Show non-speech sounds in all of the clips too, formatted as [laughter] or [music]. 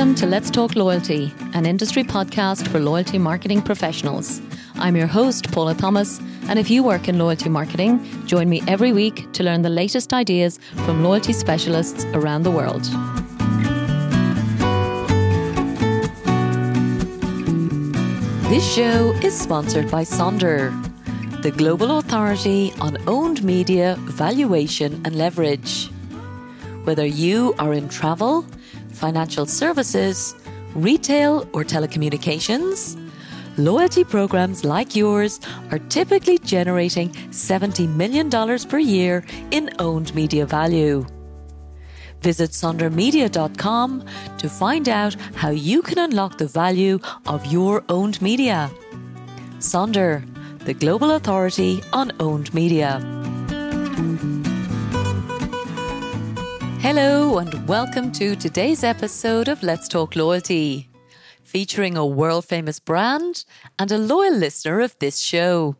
Welcome to Let's Talk Loyalty, an industry podcast for loyalty marketing professionals. I'm your host, Paula Thomas, and if you work in loyalty marketing, join me every week to learn the latest ideas from loyalty specialists around the world. This show is sponsored by Sonder, the global authority on owned media, valuation, and leverage. Whether you are in travel, financial services, retail, or telecommunications, loyalty programs like yours are typically generating $70 million per year in owned media value. Visit sondermedia.com to find out how you can unlock the value of your owned media. Sonder, the global authority on owned media. Hello, and welcome to today's episode of Let's Talk Loyalty, featuring a world famous brand and a loyal listener of this show.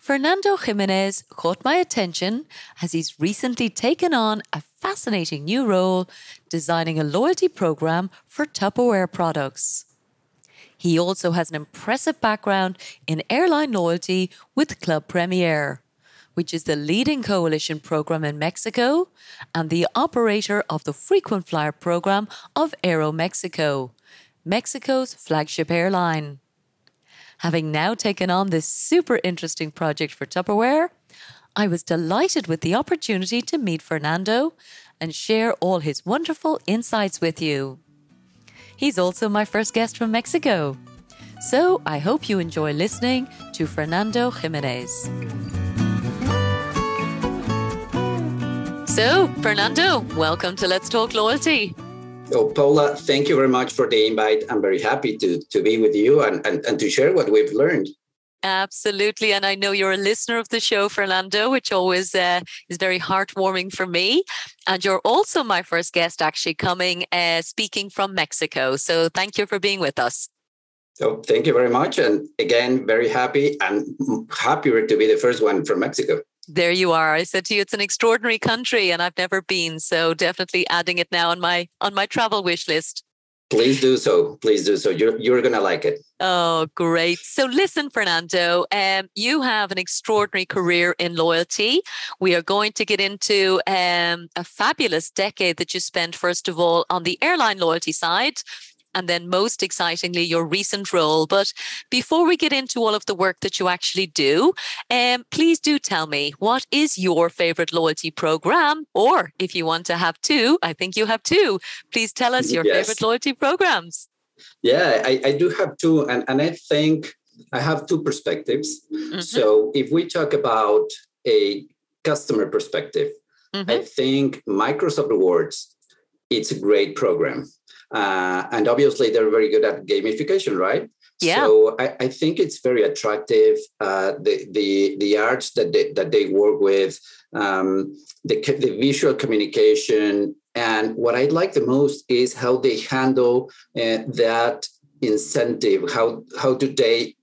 Fernando Jimenez caught my attention as he's recently taken on a fascinating new role designing a loyalty program for Tupperware products. He also has an impressive background in airline loyalty with Club Premier which is the leading coalition program in Mexico and the operator of the frequent flyer program of Aeromexico, Mexico's flagship airline. Having now taken on this super interesting project for Tupperware, I was delighted with the opportunity to meet Fernando and share all his wonderful insights with you. He's also my first guest from Mexico. So I hope you enjoy listening to Fernando Jimenez. So, Fernando, welcome to Let's Talk Loyalty. So, Paula, thank you very much for the invite. I'm very happy to, to be with you and, and, and to share what we've learned. Absolutely. And I know you're a listener of the show, Fernando, which always uh, is very heartwarming for me. And you're also my first guest, actually, coming uh, speaking from Mexico. So thank you for being with us. So thank you very much. And again, very happy and happier to be the first one from Mexico there you are. I said to you, it's an extraordinary country, and I've never been. So definitely adding it now on my on my travel wish list. Please do so. Please do so. You're you're gonna like it. Oh, great. So listen, Fernando, um, you have an extraordinary career in loyalty. We are going to get into um, a fabulous decade that you spent, first of all, on the airline loyalty side and then most excitingly, your recent role. But before we get into all of the work that you actually do, um, please do tell me what is your favorite loyalty program? Or if you want to have two, I think you have two. Please tell us your yes. favorite loyalty programs. Yeah, I, I do have two. And, and I think I have two perspectives. Mm-hmm. So if we talk about a customer perspective, mm-hmm. I think Microsoft Rewards, it's a great program. Uh, and obviously, they're very good at gamification, right? Yeah. So I, I think it's very attractive. Uh, the the the arts that they, that they work with, um, the the visual communication, and what I like the most is how they handle uh, that incentive. How how do they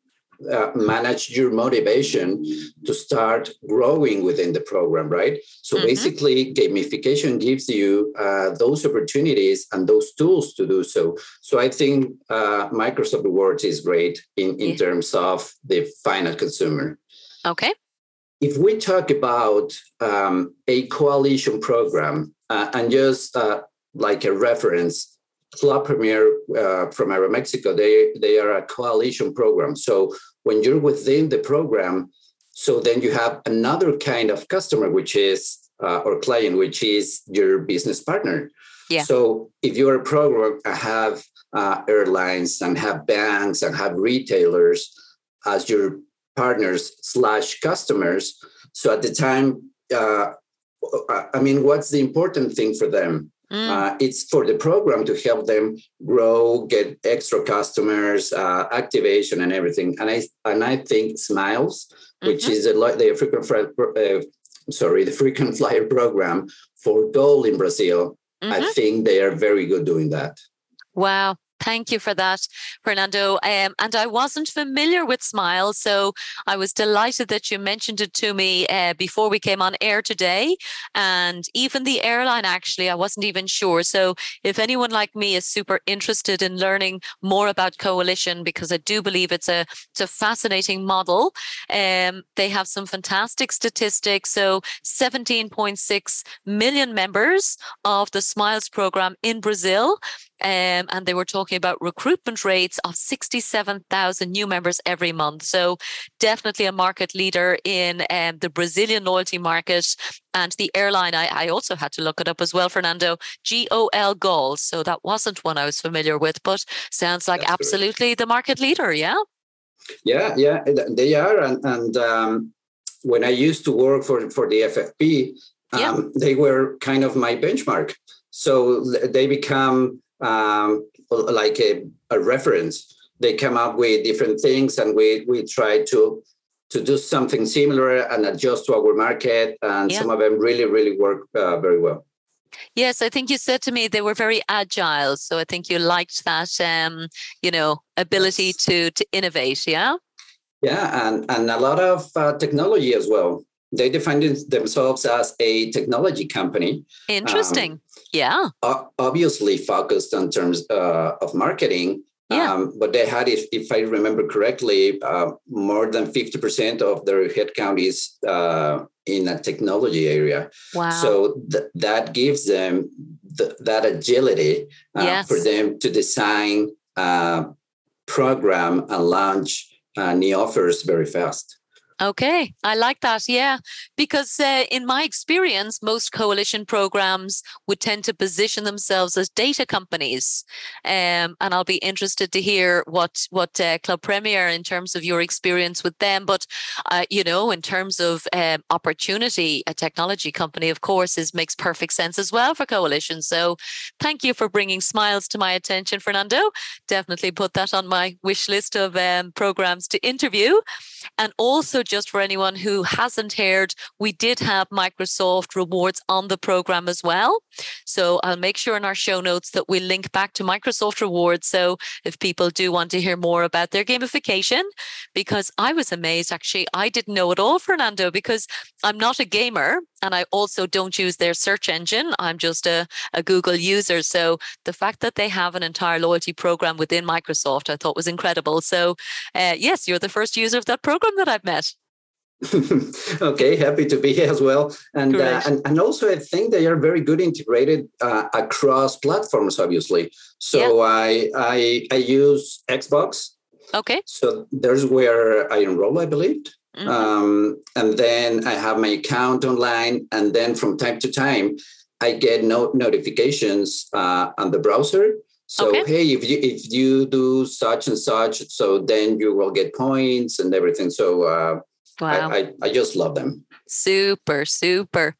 uh, manage your motivation to start growing within the program, right? So mm-hmm. basically, gamification gives you uh, those opportunities and those tools to do so. So I think uh, Microsoft Rewards is great in, in yeah. terms of the final consumer. Okay. If we talk about um, a coalition program, uh, and just uh, like a reference, Club Premier uh, from Aeromexico, they, they are a coalition program. So when you're within the program, so then you have another kind of customer, which is uh, or client, which is your business partner. Yeah. So if you're a program, I have uh, airlines and have banks and have retailers as your partners slash customers. So at the time, uh, I mean, what's the important thing for them? Mm. Uh, it's for the program to help them grow, get extra customers, uh, activation, and everything. And I and I think Smiles, mm-hmm. which is a, the frequent flyer, uh, sorry, the frequent [laughs] flyer program for Gol in Brazil. Mm-hmm. I think they are very good doing that. Wow, Thank you for that, Fernando. Um, and I wasn't familiar with Smile, so I was delighted that you mentioned it to me uh, before we came on air today. And even the airline, actually, I wasn't even sure. So if anyone like me is super interested in learning more about Coalition, because I do believe it's a it's a fascinating model, um, they have some fantastic statistics. So 17.6 million members of the Smiles program in Brazil. Um, and they were talking about recruitment rates of 67,000 new members every month. So, definitely a market leader in um, the Brazilian loyalty market. And the airline, I, I, also had to look it up as well, Fernando, GOL Gol. So, that wasn't one I was familiar with, but sounds like That's absolutely the market leader. Yeah. Yeah, yeah, they are. And, and um, when I used to work for, for the FFP, um, yeah. they were kind of my benchmark. So they become um, like a, a, reference. They come up with different things, and we we try to to do something similar and adjust to our market. And yeah. some of them really really work uh, very well. Yes, I think you said to me they were very agile. So I think you liked that, um, you know, ability to to innovate. Yeah. Yeah, and and a lot of uh, technology as well. They define themselves as a technology company. Interesting. Um, yeah. obviously focused on terms uh, of marketing. Yeah. Um, but they had, if, if I remember correctly, uh, more than 50% of their headcount is uh, in a technology area. Wow. So th- that gives them th- that agility uh, yes. for them to design, uh, program, and launch uh, new offers very fast. Okay, I like that. Yeah, because uh, in my experience, most coalition programs would tend to position themselves as data companies, um, and I'll be interested to hear what what uh, Club Premier in terms of your experience with them. But uh, you know, in terms of um, opportunity, a technology company, of course, is makes perfect sense as well for coalition. So, thank you for bringing smiles to my attention, Fernando. Definitely put that on my wish list of um, programs to interview, and also just for anyone who hasn't heard, we did have Microsoft rewards on the program as well. So I'll make sure in our show notes that we link back to Microsoft rewards. So if people do want to hear more about their gamification, because I was amazed actually, I didn't know at all, Fernando, because I'm not a gamer and I also don't use their search engine. I'm just a, a Google user. So the fact that they have an entire loyalty program within Microsoft, I thought was incredible. So, uh, yes, you're the first user of that program that I've met. [laughs] okay, happy to be here as well. And, uh, and and also, I think they are very good integrated uh, across platforms. Obviously, so yeah. I I I use Xbox. Okay. So there's where I enroll, I believe. Mm-hmm. Um, and then I have my account online, and then from time to time, I get no notifications uh, on the browser. So okay. hey, if you if you do such and such, so then you will get points and everything. So uh, Wow. I, I, I, just love them. Super, super.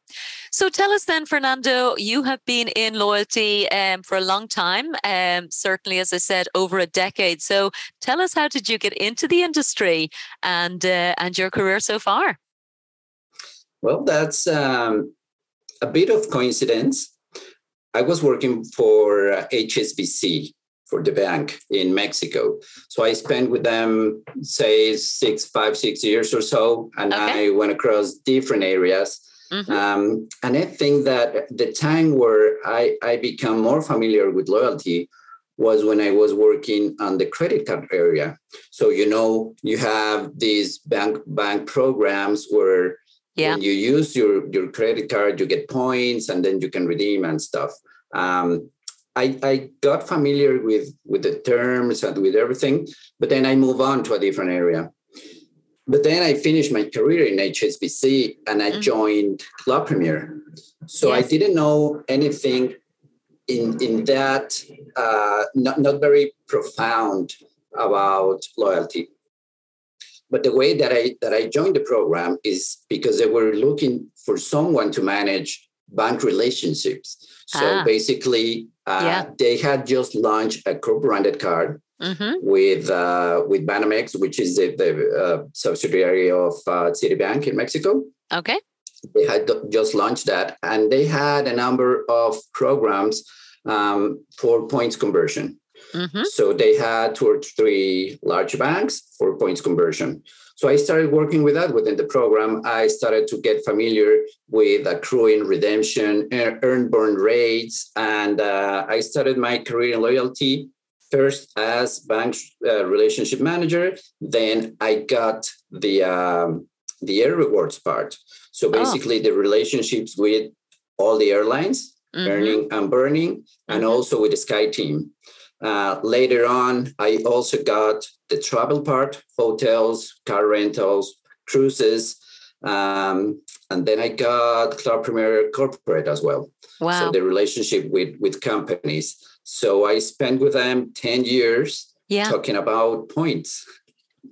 So tell us then, Fernando, you have been in loyalty um, for a long time, um, certainly, as I said, over a decade. So tell us, how did you get into the industry and, uh, and your career so far? Well, that's um, a bit of coincidence. I was working for HSBC for the bank in Mexico. So I spent with them, say, six, five, six years or so, and okay. I went across different areas. Mm-hmm. Um, and I think that the time where I, I become more familiar with loyalty was when I was working on the credit card area. So you know, you have these bank bank programs where yeah. when you use your your credit card, you get points, and then you can redeem and stuff. Um, I, I got familiar with with the terms and with everything, but then I move on to a different area. But then I finished my career in HSBC and I mm-hmm. joined Club Premier. So yes. I didn't know anything in in that uh, not not very profound about loyalty. But the way that I that I joined the program is because they were looking for someone to manage bank relationships. So ah. basically, uh, yeah. They had just launched a co-branded card mm-hmm. with uh, with Banamex, which is the, the uh, subsidiary of uh, Citibank in Mexico. Okay. They had just launched that, and they had a number of programs um, for points conversion. Mm-hmm. So they had two or three large banks for points conversion. So I started working with that within the program. I started to get familiar with accruing redemption, earn burn rates, and uh, I started my career in loyalty first as bank uh, relationship manager. Then I got the um, the air rewards part. So oh. basically, oh. the relationships with all the airlines, mm-hmm. earning and burning, and mm-hmm. also with the SkyTeam. Uh, later on, I also got the travel part, hotels, car rentals, cruises, um, and then I got Club Premier Corporate as well. Wow. So the relationship with with companies. So I spent with them 10 years yeah. talking about points.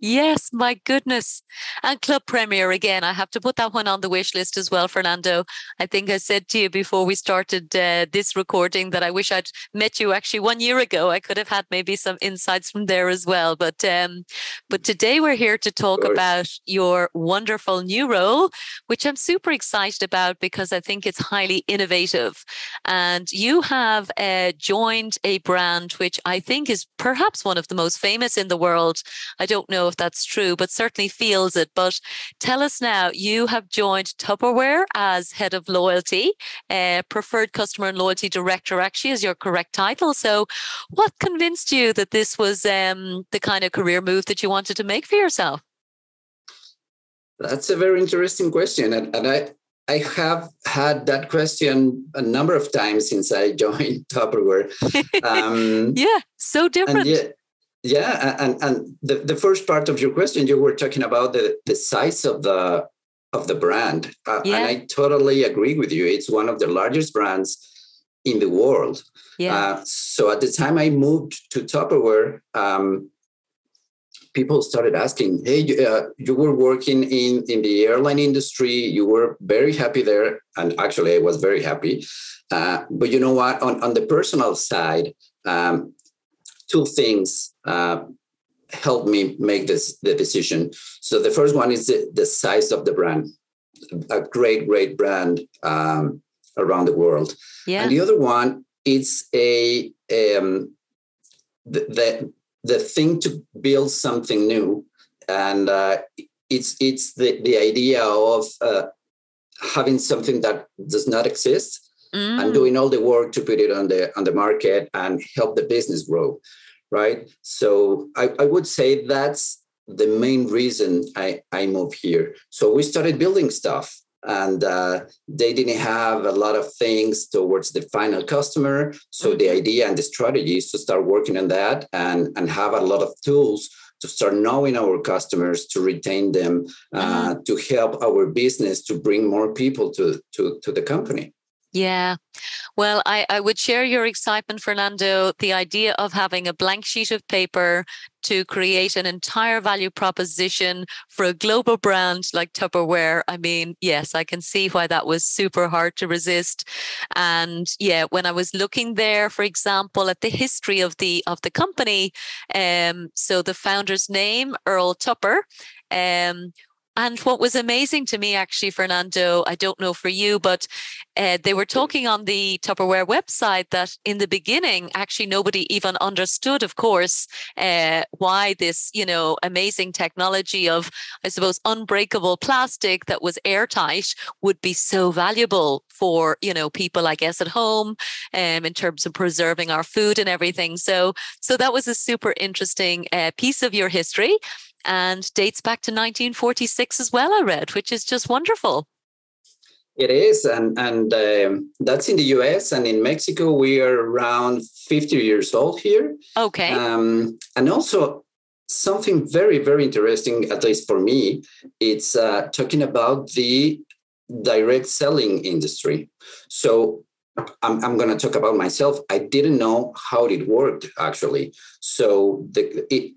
Yes, my goodness. And Club Premier again. I have to put that one on the wish list as well, Fernando. I think I said to you before we started uh, this recording that I wish I'd met you actually one year ago. I could have had maybe some insights from there as well. But um, but today we're here to talk about your wonderful new role, which I'm super excited about because I think it's highly innovative. And you have uh, joined a brand which I think is perhaps one of the most famous in the world. I don't know know if that's true, but certainly feels it. But tell us now, you have joined Tupperware as head of loyalty, uh, preferred customer and loyalty director, actually, is your correct title. So, what convinced you that this was um, the kind of career move that you wanted to make for yourself? That's a very interesting question. And, and I, I have had that question a number of times since I [laughs] joined Tupperware. [laughs] Um, yeah, so different. Yeah, yeah, and and the, the first part of your question, you were talking about the the size of the of the brand, uh, yeah. and I totally agree with you. It's one of the largest brands in the world. Yeah. Uh, so at the time I moved to Tupperware, um, people started asking, "Hey, you, uh, you were working in in the airline industry. You were very happy there, and actually, I was very happy. Uh, but you know what? On on the personal side." Um, two things uh, helped me make this the decision. So the first one is the, the size of the brand, a great, great brand um, around the world. Yeah. And the other one is a um, the, the, the thing to build something new, and uh, it's it's the the idea of uh, having something that does not exist mm. and doing all the work to put it on the on the market and help the business grow right so i, I would say that's the main reason i i moved here so we started building stuff and uh, they didn't have a lot of things towards the final customer so the mm-hmm. idea and the strategy is to start working on that and and have a lot of tools to start knowing our customers to retain them uh, mm-hmm. to help our business to bring more people to to, to the company yeah. Well, I, I would share your excitement, Fernando. The idea of having a blank sheet of paper to create an entire value proposition for a global brand like Tupperware. I mean, yes, I can see why that was super hard to resist. And yeah, when I was looking there, for example, at the history of the of the company, um, so the founder's name, Earl Tupper, um, and what was amazing to me, actually, Fernando, I don't know for you, but uh, they were talking on the Tupperware website that in the beginning, actually, nobody even understood, of course, uh, why this, you know, amazing technology of, I suppose, unbreakable plastic that was airtight would be so valuable for, you know, people, I guess, at home um, in terms of preserving our food and everything. So, so that was a super interesting uh, piece of your history and dates back to 1946 as well, I read, which is just wonderful. It is, and and um, that's in the U.S. and in Mexico. We are around 50 years old here. Okay. Um, and also something very very interesting, at least for me, it's uh, talking about the direct selling industry. So I'm, I'm going to talk about myself. I didn't know how it worked actually. So the it,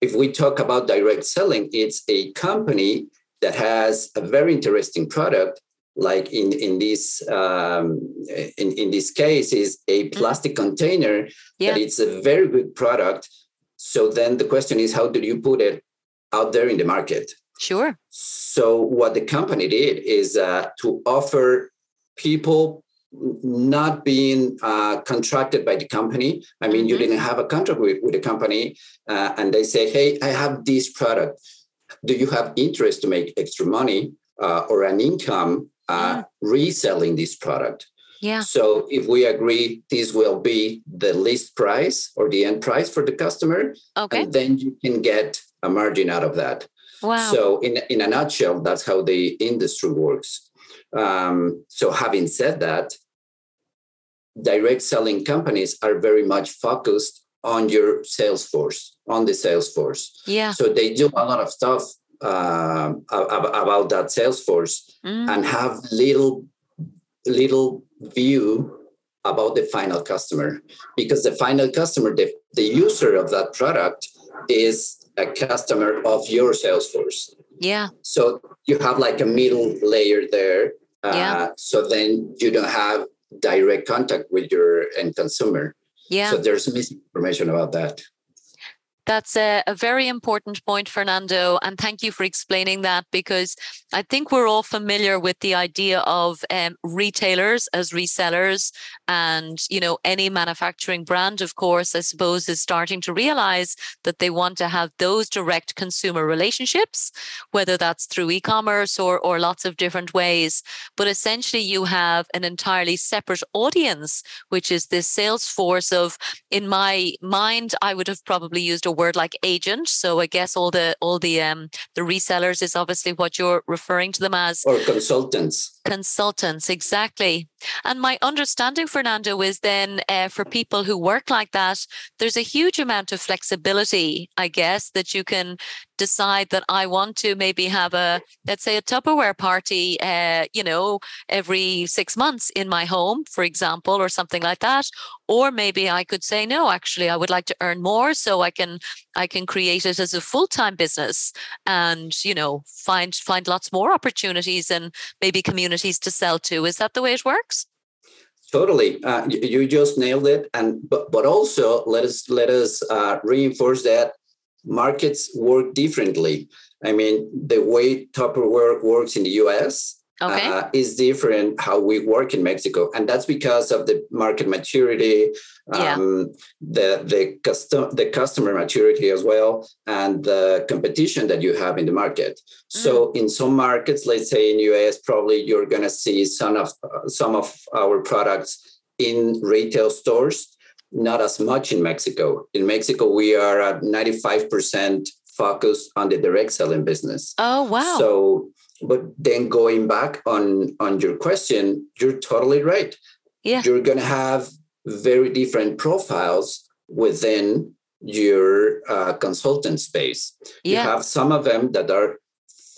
if we talk about direct selling, it's a company that has a very interesting product. Like in in this um, in in this case, is a mm-hmm. plastic container yeah. that it's a very good product. So then the question is, how do you put it out there in the market? Sure. So what the company did is uh, to offer people not being uh, contracted by the company. I mean, mm-hmm. you didn't have a contract with, with the company, uh, and they say, "Hey, I have this product. Do you have interest to make extra money uh, or an income uh, yeah. reselling this product?" Yeah. So if we agree, this will be the list price or the end price for the customer, okay. and then you can get a margin out of that. Wow. So in in a nutshell, that's how the industry works. Um, so, having said that, direct selling companies are very much focused on your sales force, on the sales force. Yeah. So they do a lot of stuff uh, about that sales force mm. and have little little view about the final customer because the final customer the, the user of that product is a customer of your sales force yeah so you have like a middle layer there yeah. Uh, so then you don't have direct contact with your end consumer. Yeah. So there's misinformation about that. That's a, a, very important point, Fernando. And thank you for explaining that because I think we're all familiar with the idea of um, retailers as resellers. And, you know, any manufacturing brand, of course, I suppose, is starting to realize that they want to have those direct consumer relationships, whether that's through e commerce or, or lots of different ways. But essentially, you have an entirely separate audience, which is this sales force of, in my mind, I would have probably used a word like agent. So I guess all the all the um the resellers is obviously what you're referring to them as. Or consultants. Consultants, exactly. And my understanding, Fernando, is then uh, for people who work like that, there's a huge amount of flexibility, I guess, that you can decide that I want to maybe have a, let's say, a Tupperware party, uh, you know, every six months in my home, for example, or something like that. Or maybe I could say, no, actually, I would like to earn more, so I can I can create it as a full time business, and you know, find find lots more opportunities and maybe communities to sell to. Is that the way it works? Totally, uh, you, just nailed it. And but but also let us let us uh, reinforce that markets work differently. I mean, the way Tupperware works in the U.S okay. uh, is different how we work in Mexico, and that's because of the market maturity, yeah. um, the the custom the customer maturity as well, and the competition that you have in the market. Mm. So in some markets, let's say in US, probably you're going to see some of uh, some of our products in retail stores. Not as much in Mexico. In Mexico, we are at 95% focused on the direct selling business. Oh, wow. So but then going back on on your question you're totally right yeah you're going to have very different profiles within your uh, consultant space yeah. you have some of them that are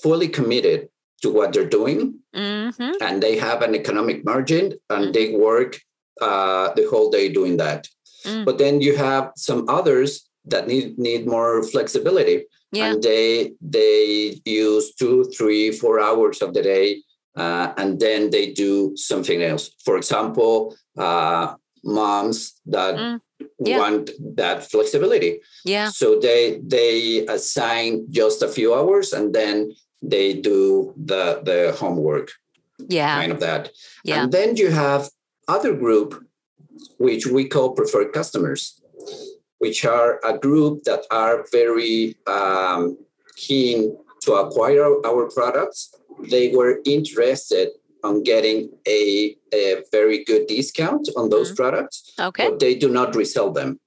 fully committed to what they're doing mm-hmm. and they have an economic margin and mm-hmm. they work uh, the whole day doing that mm. but then you have some others that need need more flexibility yeah. and they they use two three four hours of the day uh, and then they do something else for example uh, moms that mm. yeah. want that flexibility yeah so they they assign just a few hours and then they do the the homework yeah kind of that yeah. and then you have other group which we call preferred customers which are a group that are very um, keen to acquire our products. They were interested on getting a, a very good discount on those mm-hmm. products, okay. but they do not resell them.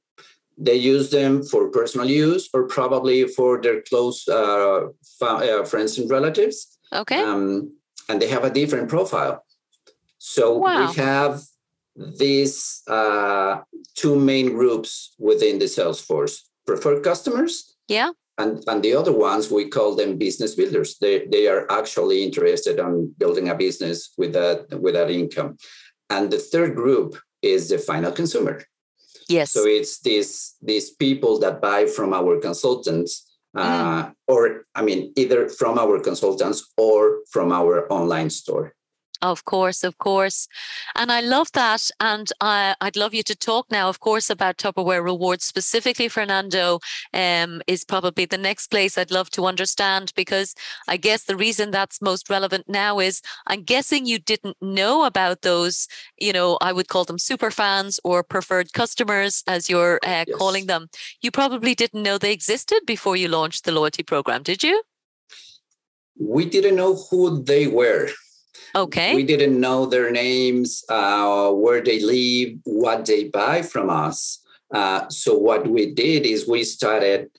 They use them for personal use or probably for their close uh, uh, friends and relatives. Okay. Um, and they have a different profile. So wow. we have these uh, two main groups within the sales force preferred customers. Yeah. And, and the other ones, we call them business builders. They, they are actually interested on building a business with that, with that income. And the third group is the final consumer. Yes. So it's these, these people that buy from our consultants, uh, mm. or I mean, either from our consultants or from our online store. Of course, of course. And I love that. And I, I'd love you to talk now, of course, about Tupperware rewards specifically, Fernando, um, is probably the next place I'd love to understand because I guess the reason that's most relevant now is I'm guessing you didn't know about those, you know, I would call them super fans or preferred customers as you're uh, yes. calling them. You probably didn't know they existed before you launched the loyalty program, did you? We didn't know who they were. Okay. We didn't know their names, uh, where they live, what they buy from us. Uh, so what we did is we started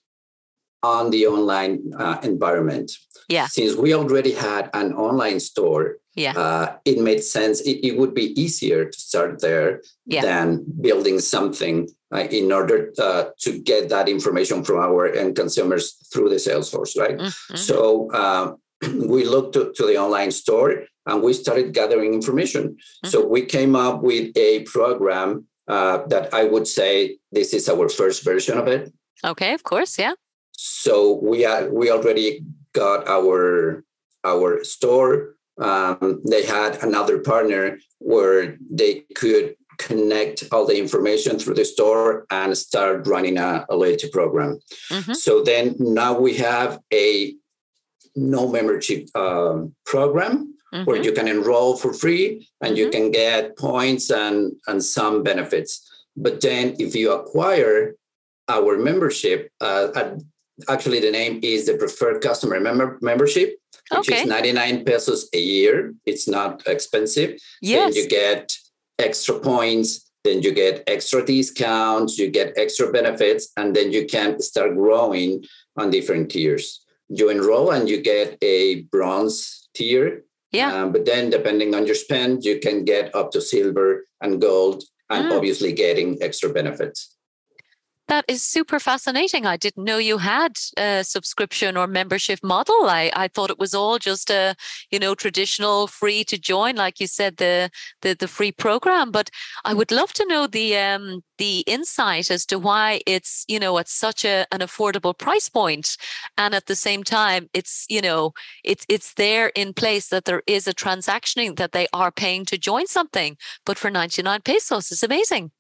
on the online uh, environment. Yeah. Since we already had an online store, yeah. Uh, it made sense. It, it, would be easier to start there yeah. than building something uh, in order uh, to get that information from our end consumers through the sales force, right? Mm-hmm. So uh, [clears throat] we looked to, to, the online store and we started gathering information. Mm-hmm. So we came up with a program uh, that I would say this is our first version of it. Okay, of course, yeah. So we are we already got our our store. Um, they had another partner where they could connect all the information through the store and start running a, a loyalty program. Mm-hmm. So then now we have a no membership um, program mm-hmm. where you can enroll for free and mm-hmm. you can get points and, and some benefits. But then if you acquire our membership, uh, actually the name is the preferred customer member membership, which okay. is 99 pesos a year. It's not expensive. Yes. Then you get extra points, then you get extra discounts, you get extra benefits, and then you can start growing on different tiers you enroll and you get a bronze tier. Yeah. Um, but then, depending on your spend, you can get up to silver and gold, and mm. obviously getting extra benefits. That is super fascinating. I didn't know you had a subscription or membership model. I, I thought it was all just a, you know, traditional free to join, like you said, the the, the free program. But I would love to know the um the insight as to why it's, you know, at such a an affordable price. And at the same time, it's, you know, it's it's there in place that there is a transactioning that they are paying to join something. But for 99 pesos, it's amazing.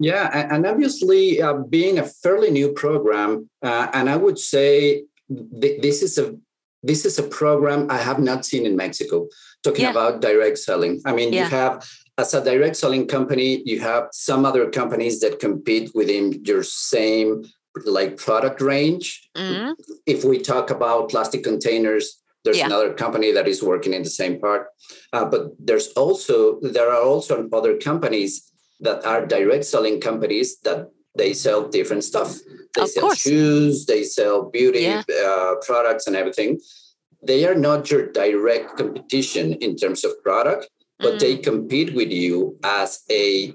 Yeah, and obviously, uh, being a fairly new program, uh, and I would say th- this is a this is a program I have not seen in Mexico. Talking yeah. about direct selling, I mean, yeah. you have as a direct selling company, you have some other companies that compete within your same like product range. Mm-hmm. If we talk about plastic containers, there's yeah. another company that is working in the same part, uh, but there's also there are also other companies that are direct selling companies that they sell different stuff. They of sell course. shoes, they sell beauty yeah. uh, products and everything. They are not your direct competition in terms of product, but mm. they compete with you as a,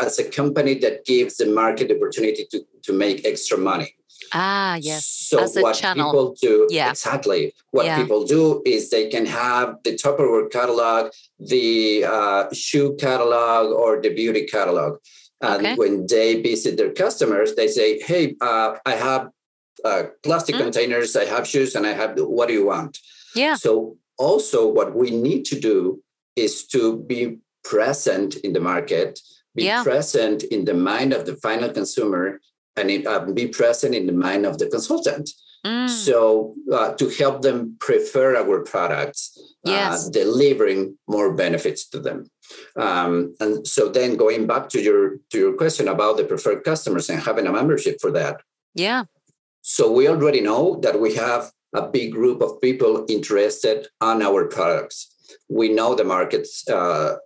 as a company that gives the market the opportunity to, to make extra money. Ah, yes. So As what channel. people do, yeah. exactly. What yeah. people do is they can have the Tupperware catalog, the uh, shoe catalog, or the beauty catalog. And okay. when they visit their customers, they say, "Hey, uh, I have uh, plastic mm. containers, I have shoes, and I have. What do you want?" Yeah. So also, what we need to do is to be present in the market, be yeah. present in the mind of the final consumer, and it, uh, be present in the mind of the consultant. Mm. So uh, to help them prefer our products, uh, yes. uh, delivering more benefits to them. Um, and so then going back to your to your question about the preferred customers and having a membership for that. Yeah. So we already know that we have a big group of people interested on our products we know the markets uh,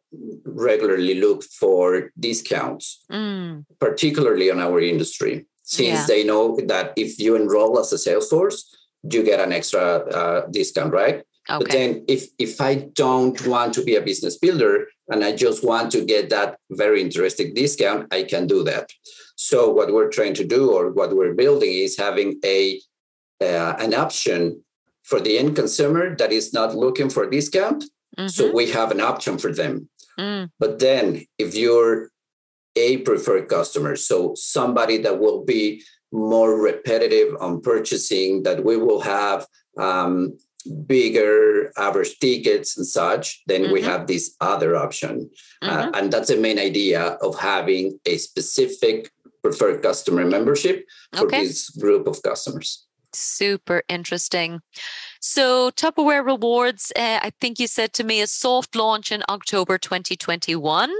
regularly look for discounts, mm. particularly on our industry, since yeah. they know that if you enroll as a sales force, you get an extra uh, discount, right? Okay. But then if if I don't want to be a business builder and I just want to get that very interesting discount, I can do that. So what we're trying to do or what we're building is having a uh, an option for the end consumer that is not looking for a discount Mm-hmm. So we have an option for them. Mm. But then if you're a preferred customer, so somebody that will be more repetitive on purchasing, that we will have um, bigger average tickets and such, then mm-hmm. we have this other option. Uh, mm-hmm. Uh, and that's the main idea of having a specific preferred customer membership for okay. this group of customers. Super interesting. So, Tupperware Rewards, uh, I think you said to me, a soft launch in October 2021.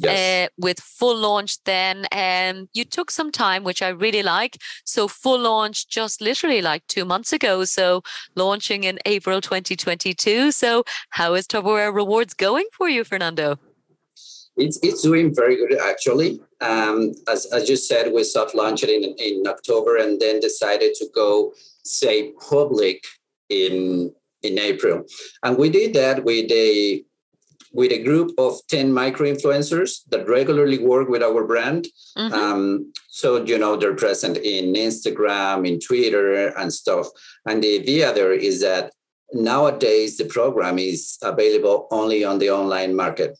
Yes. Uh, with full launch then um, you took some time which i really like so full launch just literally like two months ago so launching in april 2022 so how is tupperware rewards going for you fernando it's, it's doing very good actually um, as, as you said we soft launched it in, in october and then decided to go say public in in april and we did that with a with a group of 10 micro influencers that regularly work with our brand. Mm-hmm. Um, so, you know, they're present in Instagram, in Twitter, and stuff. And the the other is that nowadays the program is available only on the online market.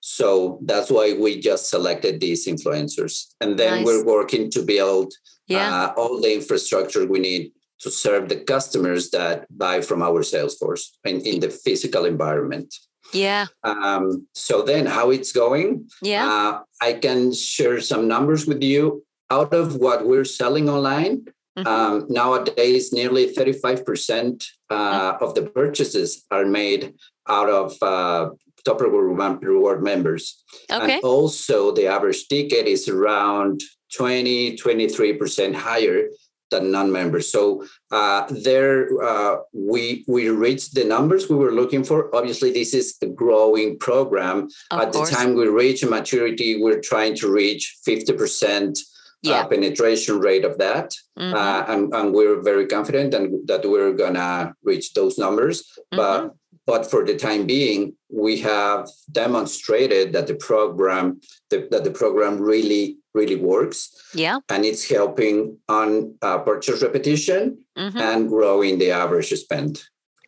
So that's why we just selected these influencers. And then nice. we're working to build yeah. uh, all the infrastructure we need to serve the customers that buy from our sales force in, in the physical environment. Yeah. Um, so then, how it's going? Yeah. Uh, I can share some numbers with you. Out of what we're selling online, mm-hmm. um, nowadays, nearly 35% uh, mm-hmm. of the purchases are made out of uh, Tupperware Reward members. Okay. And also, the average ticket is around 20, 23% higher than non-members. So uh, there, uh, we we reached the numbers we were looking for. Obviously, this is a growing program. Of At course. the time we reach maturity, we're trying to reach fifty percent. Uh, yeah. Uh, penetration rate of that, mm-hmm. Uh, and, and, we're very confident and that we're gonna reach those numbers. Mm-hmm. But but for the time being, we have demonstrated that the program the, that the program really really works. Yeah. And it's helping on uh, purchase repetition mm-hmm. and growing the average spend.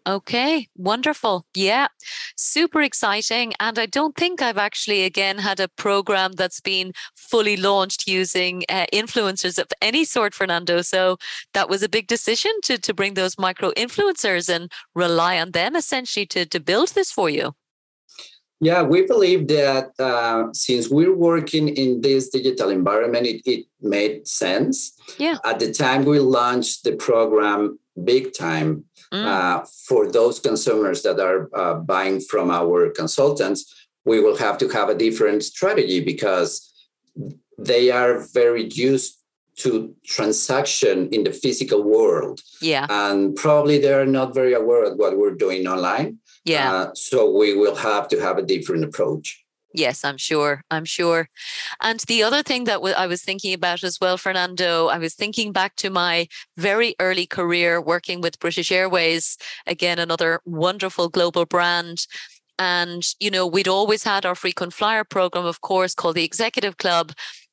Okay, wonderful. Yeah, super exciting. And I don't think I've actually, again, had a program that's been fully launched using uh, influencers of any sort, Fernando. So that was a big decision to, to bring those micro influencers and rely on them essentially to, to build this for you. Yeah, we believe that uh, since we're working in this digital environment, it, it made sense. Yeah. At the time we launched the program big time mm. uh, for those consumers that are uh, buying from our consultants, we will have to have a different strategy because they are very used to transaction in the physical world. Yeah. And probably they're not very aware of what we're doing online. Yeah. Uh, so we will have to have a different approach. Yes, I'm sure. I'm sure. And the other thing that I was thinking about as well, Fernando, I was thinking back to my very early career working with British Airways, again, another wonderful global brand. And, you know, we'd always had our frequent flyer program, of course, called the Executive Club.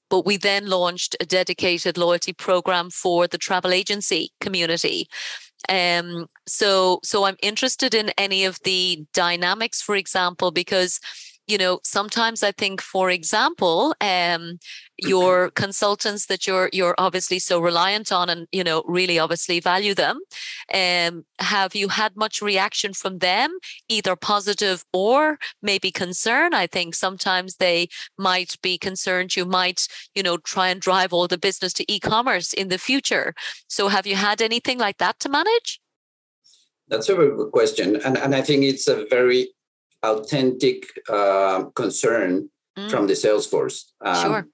But we then launched a dedicated loyalty program for the travel agency community. Um, so so I'm interested in any of the dynamics, for example, because you know sometimes i think for example um, your consultants that you're you're obviously so reliant on and you know really obviously value them um, have you had much reaction from them either positive or maybe concern i think sometimes they might be concerned you might you know try and drive all the business to e-commerce in the future so have you had anything like that to manage that's a very good question. And, and I think it's a very authentic uh, concern mm. from the sales force. Um, sure.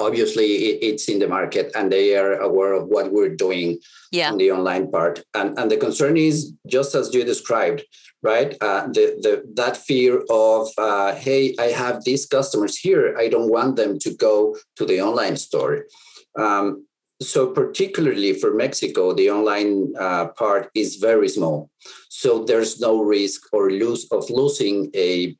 Obviously, it, it's in the market and they are aware of what we're doing yeah. on the online part. And, and the concern is just as you described, right? Uh, the, the, that fear of, uh, hey, I have these customers here. I don't want them to go to the online store. Um, so particularly for Mexico, the online uh, part is very small. So there's no risk or lose of losing a,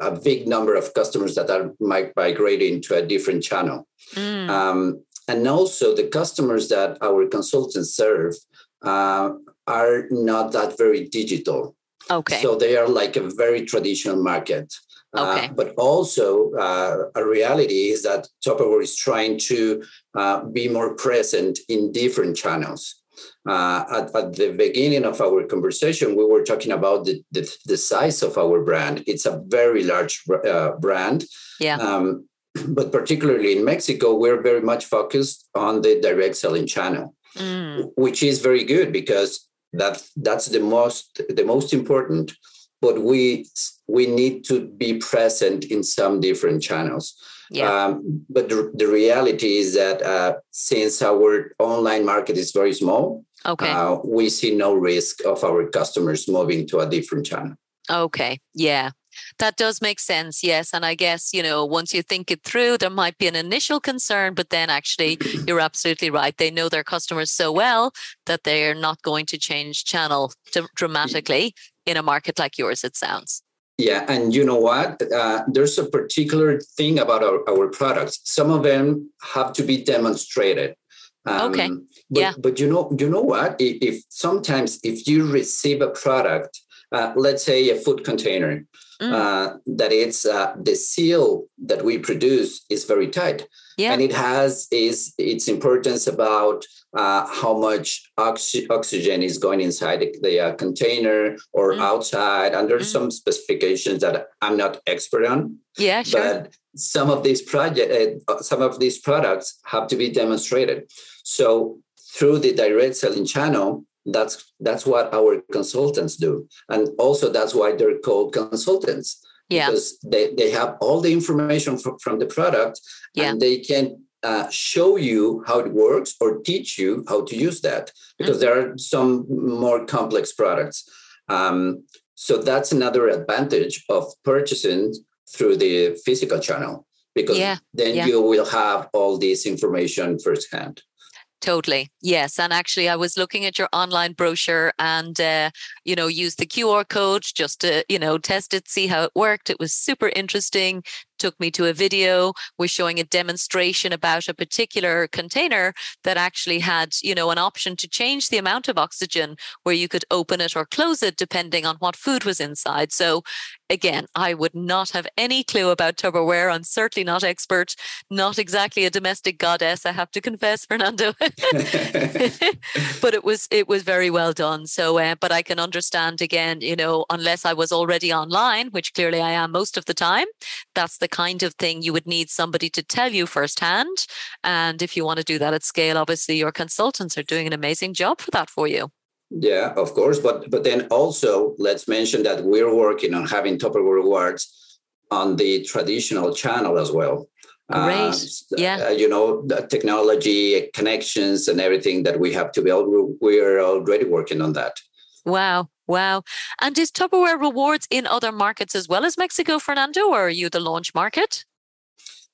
a big number of customers that are migrating to a different channel. Mm. Um, and also the customers that our consultants serve uh, are not that very digital. Okay. So they are like a very traditional market. Uh, okay. Uh, but also, uh, a reality is that Tupperware is trying to uh, be more present in different channels. Uh, at, at, the beginning of our conversation, we were talking about the, the, the size of our brand. It's a very large uh, brand. Yeah. Um, but particularly in Mexico, we're very much focused on the direct selling channel, mm. which is very good because that that's the most the most important. But we we need to be present in some different channels. Yeah. Um, but the, the, reality is that uh, since our online market is very small, okay, uh, we see no risk of our customers moving to a different channel. Okay. Yeah. That does make sense, yes. And I guess, you know, once you think it through, there might be an initial concern, but then actually, [clears throat] you're absolutely right. They know their customers so well that they're not going to change channel dramatically in a market like yours, it sounds. Yeah, and you know what? Uh, there's a particular thing about our, our products. Some of them have to be demonstrated. Um, okay. But, yeah. But you know, you know what? If, if sometimes if you receive a product, uh, let's say a food container, mm. uh, that it's uh, the seal that we produce is very tight, yeah. and it has is its importance about uh, how much oxy- oxygen is going inside the, the uh, container or mm. outside. And there's mm. some specifications that I'm not expert on. Yeah, sure. But some of these project, uh, some of these products have to be demonstrated. So through the direct selling channel, that's that's what our consultants do, and also that's why they're called consultants. Yeah. Because they, they have all the information from, from the product yeah. and they can uh, show you how it works or teach you how to use that because mm-hmm. there are some more complex products. Um, so that's another advantage of purchasing through the physical channel because yeah. then yeah. you will have all this information firsthand. Totally. Yes. And actually, I was looking at your online brochure and, uh, you know, used the QR code just to, you know, test it, see how it worked. It was super interesting took me to a video was showing a demonstration about a particular container that actually had you know an option to change the amount of oxygen where you could open it or close it depending on what food was inside. So again i would not have any clue about tupperware. I'm certainly not expert not exactly a domestic goddess i have to confess fernando. [laughs] But it was it was very well done. So uh, but i can understand again you know unless i was already online which clearly i am most of the time that's the the kind of thing you would need somebody to tell you firsthand. And if you want to do that at scale, obviously your consultants are doing an amazing job for that for you. Yeah, of course. But but then also let's mention that we're working on having Tupperware rewards on the traditional channel as well. Great. Uh, yeah. Uh, you know, the technology, connections, and everything that we have to build. We're already working on that. Wow. Wow. And is Tupperware rewards in other markets as well as Mexico, Fernando, or are you the launch market?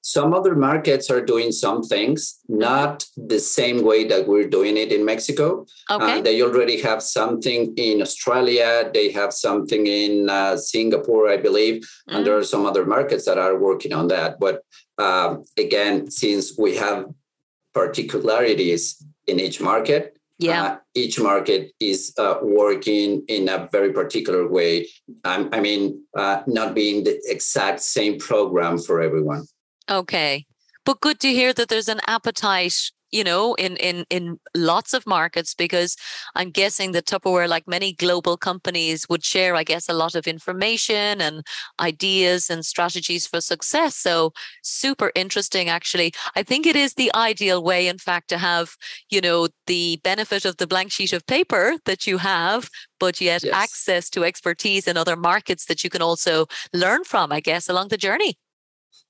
Some other markets are doing some things, not the same way that we're doing it in Mexico. Okay. Uh, they already have something in Australia. They have something in uh, Singapore, I believe. Mm. And there are some other markets that are working on that. But um, again, since we have particularities in each market, yeah. Uh, each market is uh, working in a very particular way. Um, i mean uh, not being the exact same program for everyone. Okay. But good to hear that there's an appetite you know, in in in lots of markets because I'm guessing that Tupperware, like many global companies, would share, I guess, a lot of information and ideas and strategies for success. So super interesting, actually. I think it is the ideal way, in fact, to have, you know, the benefit of the blank sheet of paper that you have, but yet yes. access to expertise in other markets that you can also learn from, I guess, along the journey.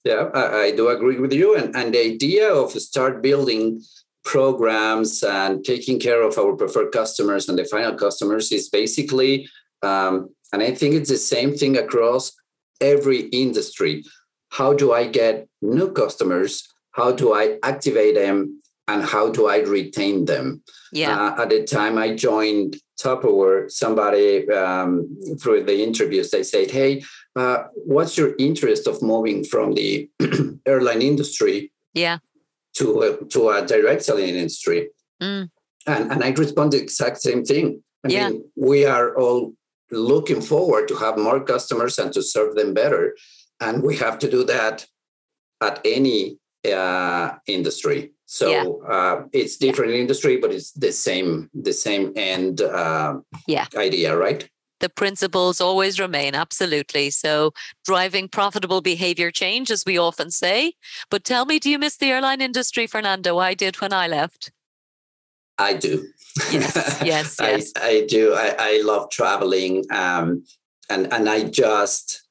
Yeah, I, I, do agree with you. And, and the idea of start building programs and taking care of our preferred customers and the final customers is basically, um, and I think it's the same thing across every industry. How do I get new customers? How do I activate them? And how do I retain them? Yeah. Uh, at the time I joined Tupperware, somebody um, through the interviews, they said, Hey, uh, what's your interest of moving from the [clears throat] airline industry yeah to a, to a direct selling industry mm. and and i respond the exact same thing i yeah. mean we are all looking forward to have more customers and to serve them better and we have to do that at any uh, industry So yeah. uh, it's different yeah. industry, but it's the same the same end uh, yeah. idea, right? The principles always remain absolutely. So driving profitable behavior change, as we often say. But tell me, do you miss the airline industry, Fernando? I did when I left. I do. Yes, yes, [laughs] yes. I, I do. I, I love traveling, um, and and I just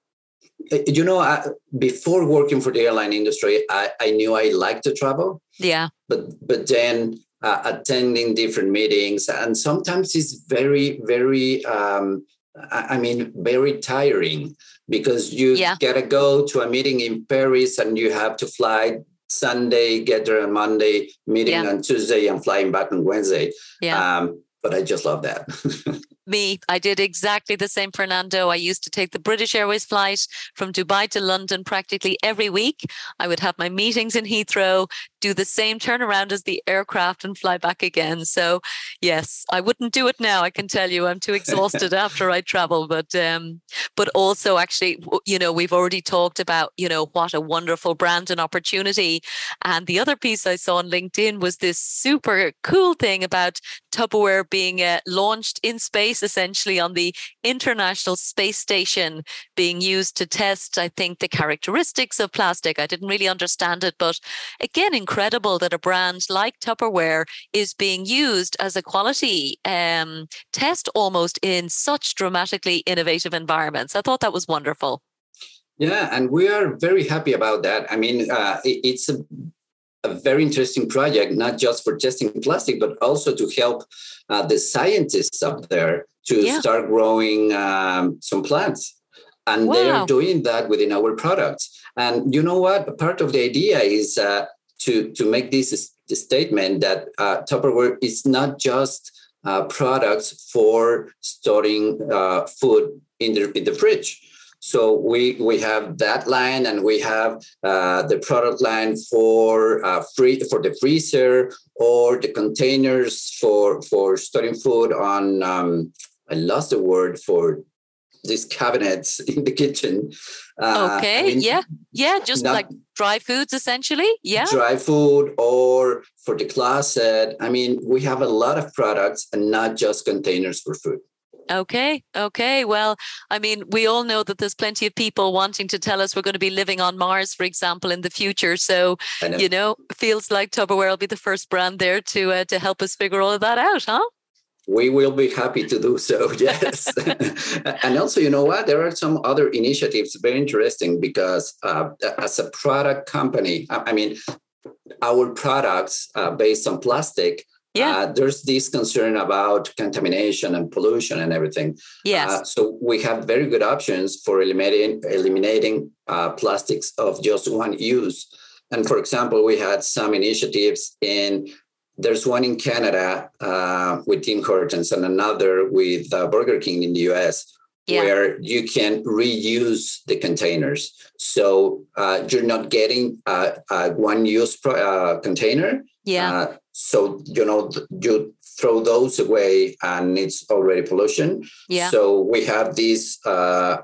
you know, I, before working for the airline industry, I, I knew I liked to travel. Yeah. But but then uh, attending different meetings, and sometimes it's very very. Um, I mean, very tiring because you yeah. gotta go to a meeting in Paris and you have to fly Sunday, get there on Monday, meeting yeah. on Tuesday, and flying back on Wednesday. Yeah. Um, but I just love that. [laughs] me. I did exactly the same, Fernando. I used to take the British Airways flight from Dubai to London practically every week. I would have my meetings in Heathrow, do the same turnaround as the aircraft, and fly back again. So, yes, I wouldn't do it now. I can tell you, I'm too exhausted [laughs] after I travel. But, um, but also, actually, you know, we've already talked about, you know, what a wonderful brand and opportunity. And the other piece I saw on LinkedIn was this super cool thing about Tupperware being uh, launched in space essentially on the International Space Station being used to test, I think, the characteristics of plastic. I didn't really understand it, but again, incredible that a brand like Tupperware is being used as a quality um, test almost in such dramatically innovative environments. I thought that was wonderful. Yeah, and we are very happy about that. I mean, uh, it, it's a a very interesting project, not just for testing plastic, but also to help uh, the scientists up there to yeah. start growing um, some plants. And wow. they are doing that within our products. And you know what? Part of the idea is uh, to, to make this, statement that uh, Tupperware is not just uh, products for storing uh, food in the, in the fridge so we we have that line, and we have uh, the product line for uh, free for the freezer or the containers for for storing food on. Um, I lost the word for these cabinets [laughs] in the kitchen. Uh, okay. I mean, yeah. Yeah. Just like dry foods, essentially. Yeah. Dry food or for the closet. I mean, we have a lot of products and not just containers for food. Okay. Okay. Well, I mean, we all know that there's plenty of people wanting to tell us we're going to be living on Mars, for example, in the future. So, know. you know, feels like Tupperware will be the first brand there to uh, to help us figure all of that out, huh? We will be happy to do so. [laughs] Yes. and also, you know what? There are some other initiatives very interesting because uh, as a product company, I mean, our products uh, based on plastic yeah. Uh, there's this concern about contamination and pollution and everything. Yes. Uh, so we have very good options for eliminating eliminating uh, plastics of just one use. And for example, we had some initiatives in. There's one in Canada uh, with Tim Hortons and another with uh, Burger King in the US. Yeah. where you can reuse the containers. So uh, you're not getting uh, a one use pro- uh, container. Yeah. Uh, so you know you throw those away and it's already pollution yeah so we have these uh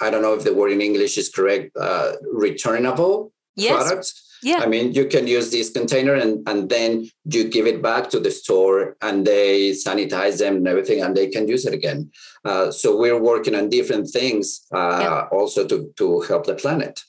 i don't know if the word in english is correct uh returnable yes. products yeah i mean you can use this container and and then you give it back to the store and they sanitize them and everything and they can use it again uh, so we're working on different things uh, yeah. also to to help the planet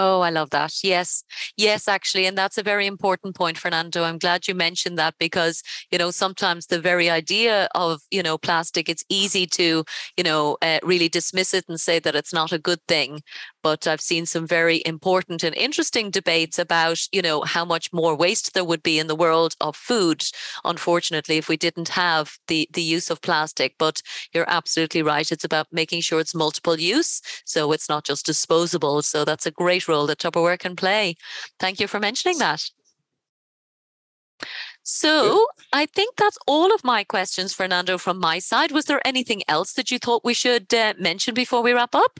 Oh, I love that. Yes. Yes, actually. And that's a very important point, Fernando. I'm glad you mentioned that because, you know, sometimes the very idea of, you know, plastic, it's easy to, you know, uh, really dismiss it and say that it's not a good thing but I've seen some very important and interesting debates about, you know, how much more waste there would be in the world of food, unfortunately, if we didn't have the, the use of plastic. But you're absolutely right. It's about making sure it's multiple use. So it's not just disposable. So that's a great role that Tupperware can play. Thank you for mentioning that. So I think that's all of my questions, Fernando, from my side. Was there anything else that you thought we should uh, mention before we wrap up?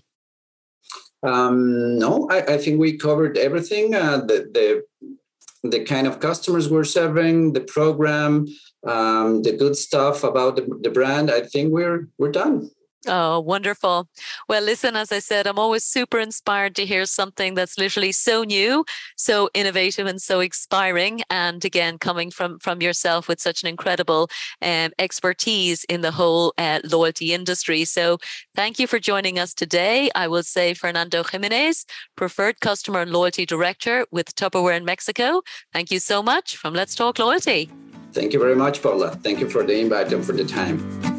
Um, no, I, I, think we covered everything. Uh, the, the the kind of customers we're serving, the program, um, the good stuff about the, the brand. I think we're we're done. Oh, wonderful. Well, listen, as I said, I'm always super inspired to hear something that's literally so new, so innovative and so inspiring. And again, coming from, from yourself with such an incredible um, expertise in the whole uh, loyalty industry. So thank you for joining us today. I will say Fernando Jimenez, Preferred Customer and Loyalty Director with Tupperware in Mexico. Thank you so much from Let's Talk Loyalty. Thank you very much, Paula. Thank you for the invite and for the time.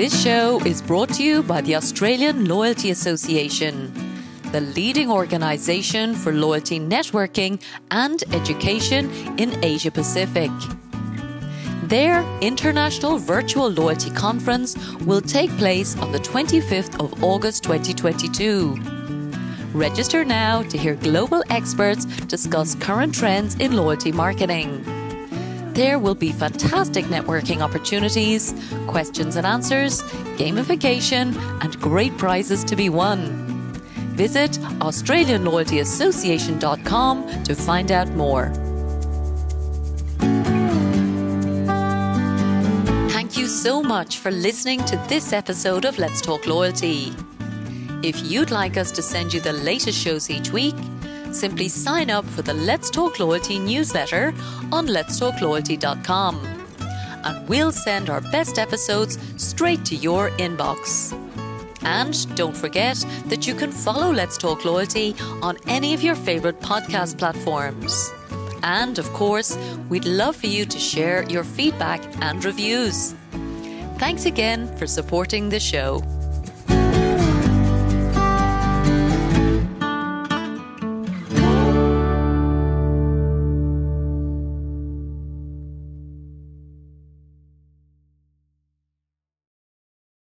This show is brought to you by the Australian Loyalty Association, the leading organisation for loyalty networking and education in Asia Pacific. Their International Virtual Loyalty Conference will take place on the 25th of August 2022. Register now to hear global experts discuss current trends in loyalty marketing. There will be fantastic networking opportunities, questions and answers, gamification, and great prizes to be won. Visit AustralianLoyaltyAssociation.com to find out more. Thank you so much for listening to this episode of Let's Talk Loyalty. If you'd like us to send you the latest shows each week, simply sign up for the Let's Talk Loyalty newsletter on letstalkloyalty.com. And we'll send our best episodes straight to your inbox. And don't forget that you can follow Let's Talk Loyalty on any of your favourite podcast platforms. And of course, we'd love for you to share your feedback and reviews. Thanks again for supporting the show.